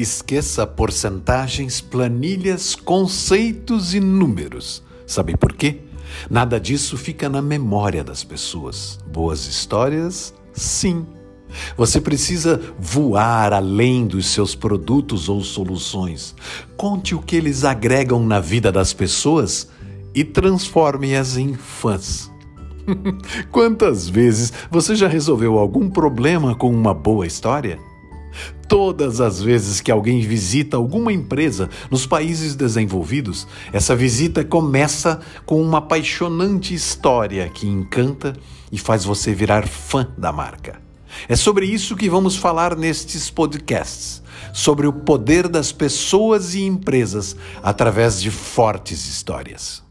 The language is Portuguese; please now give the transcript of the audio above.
Esqueça porcentagens, planilhas, conceitos e números. Sabe por quê? Nada disso fica na memória das pessoas. Boas histórias, sim. Você precisa voar além dos seus produtos ou soluções. Conte o que eles agregam na vida das pessoas e transforme-as em fãs. Quantas vezes você já resolveu algum problema com uma boa história? Todas as vezes que alguém visita alguma empresa nos países desenvolvidos, essa visita começa com uma apaixonante história que encanta e faz você virar fã da marca. É sobre isso que vamos falar nestes podcasts, sobre o poder das pessoas e empresas através de fortes histórias.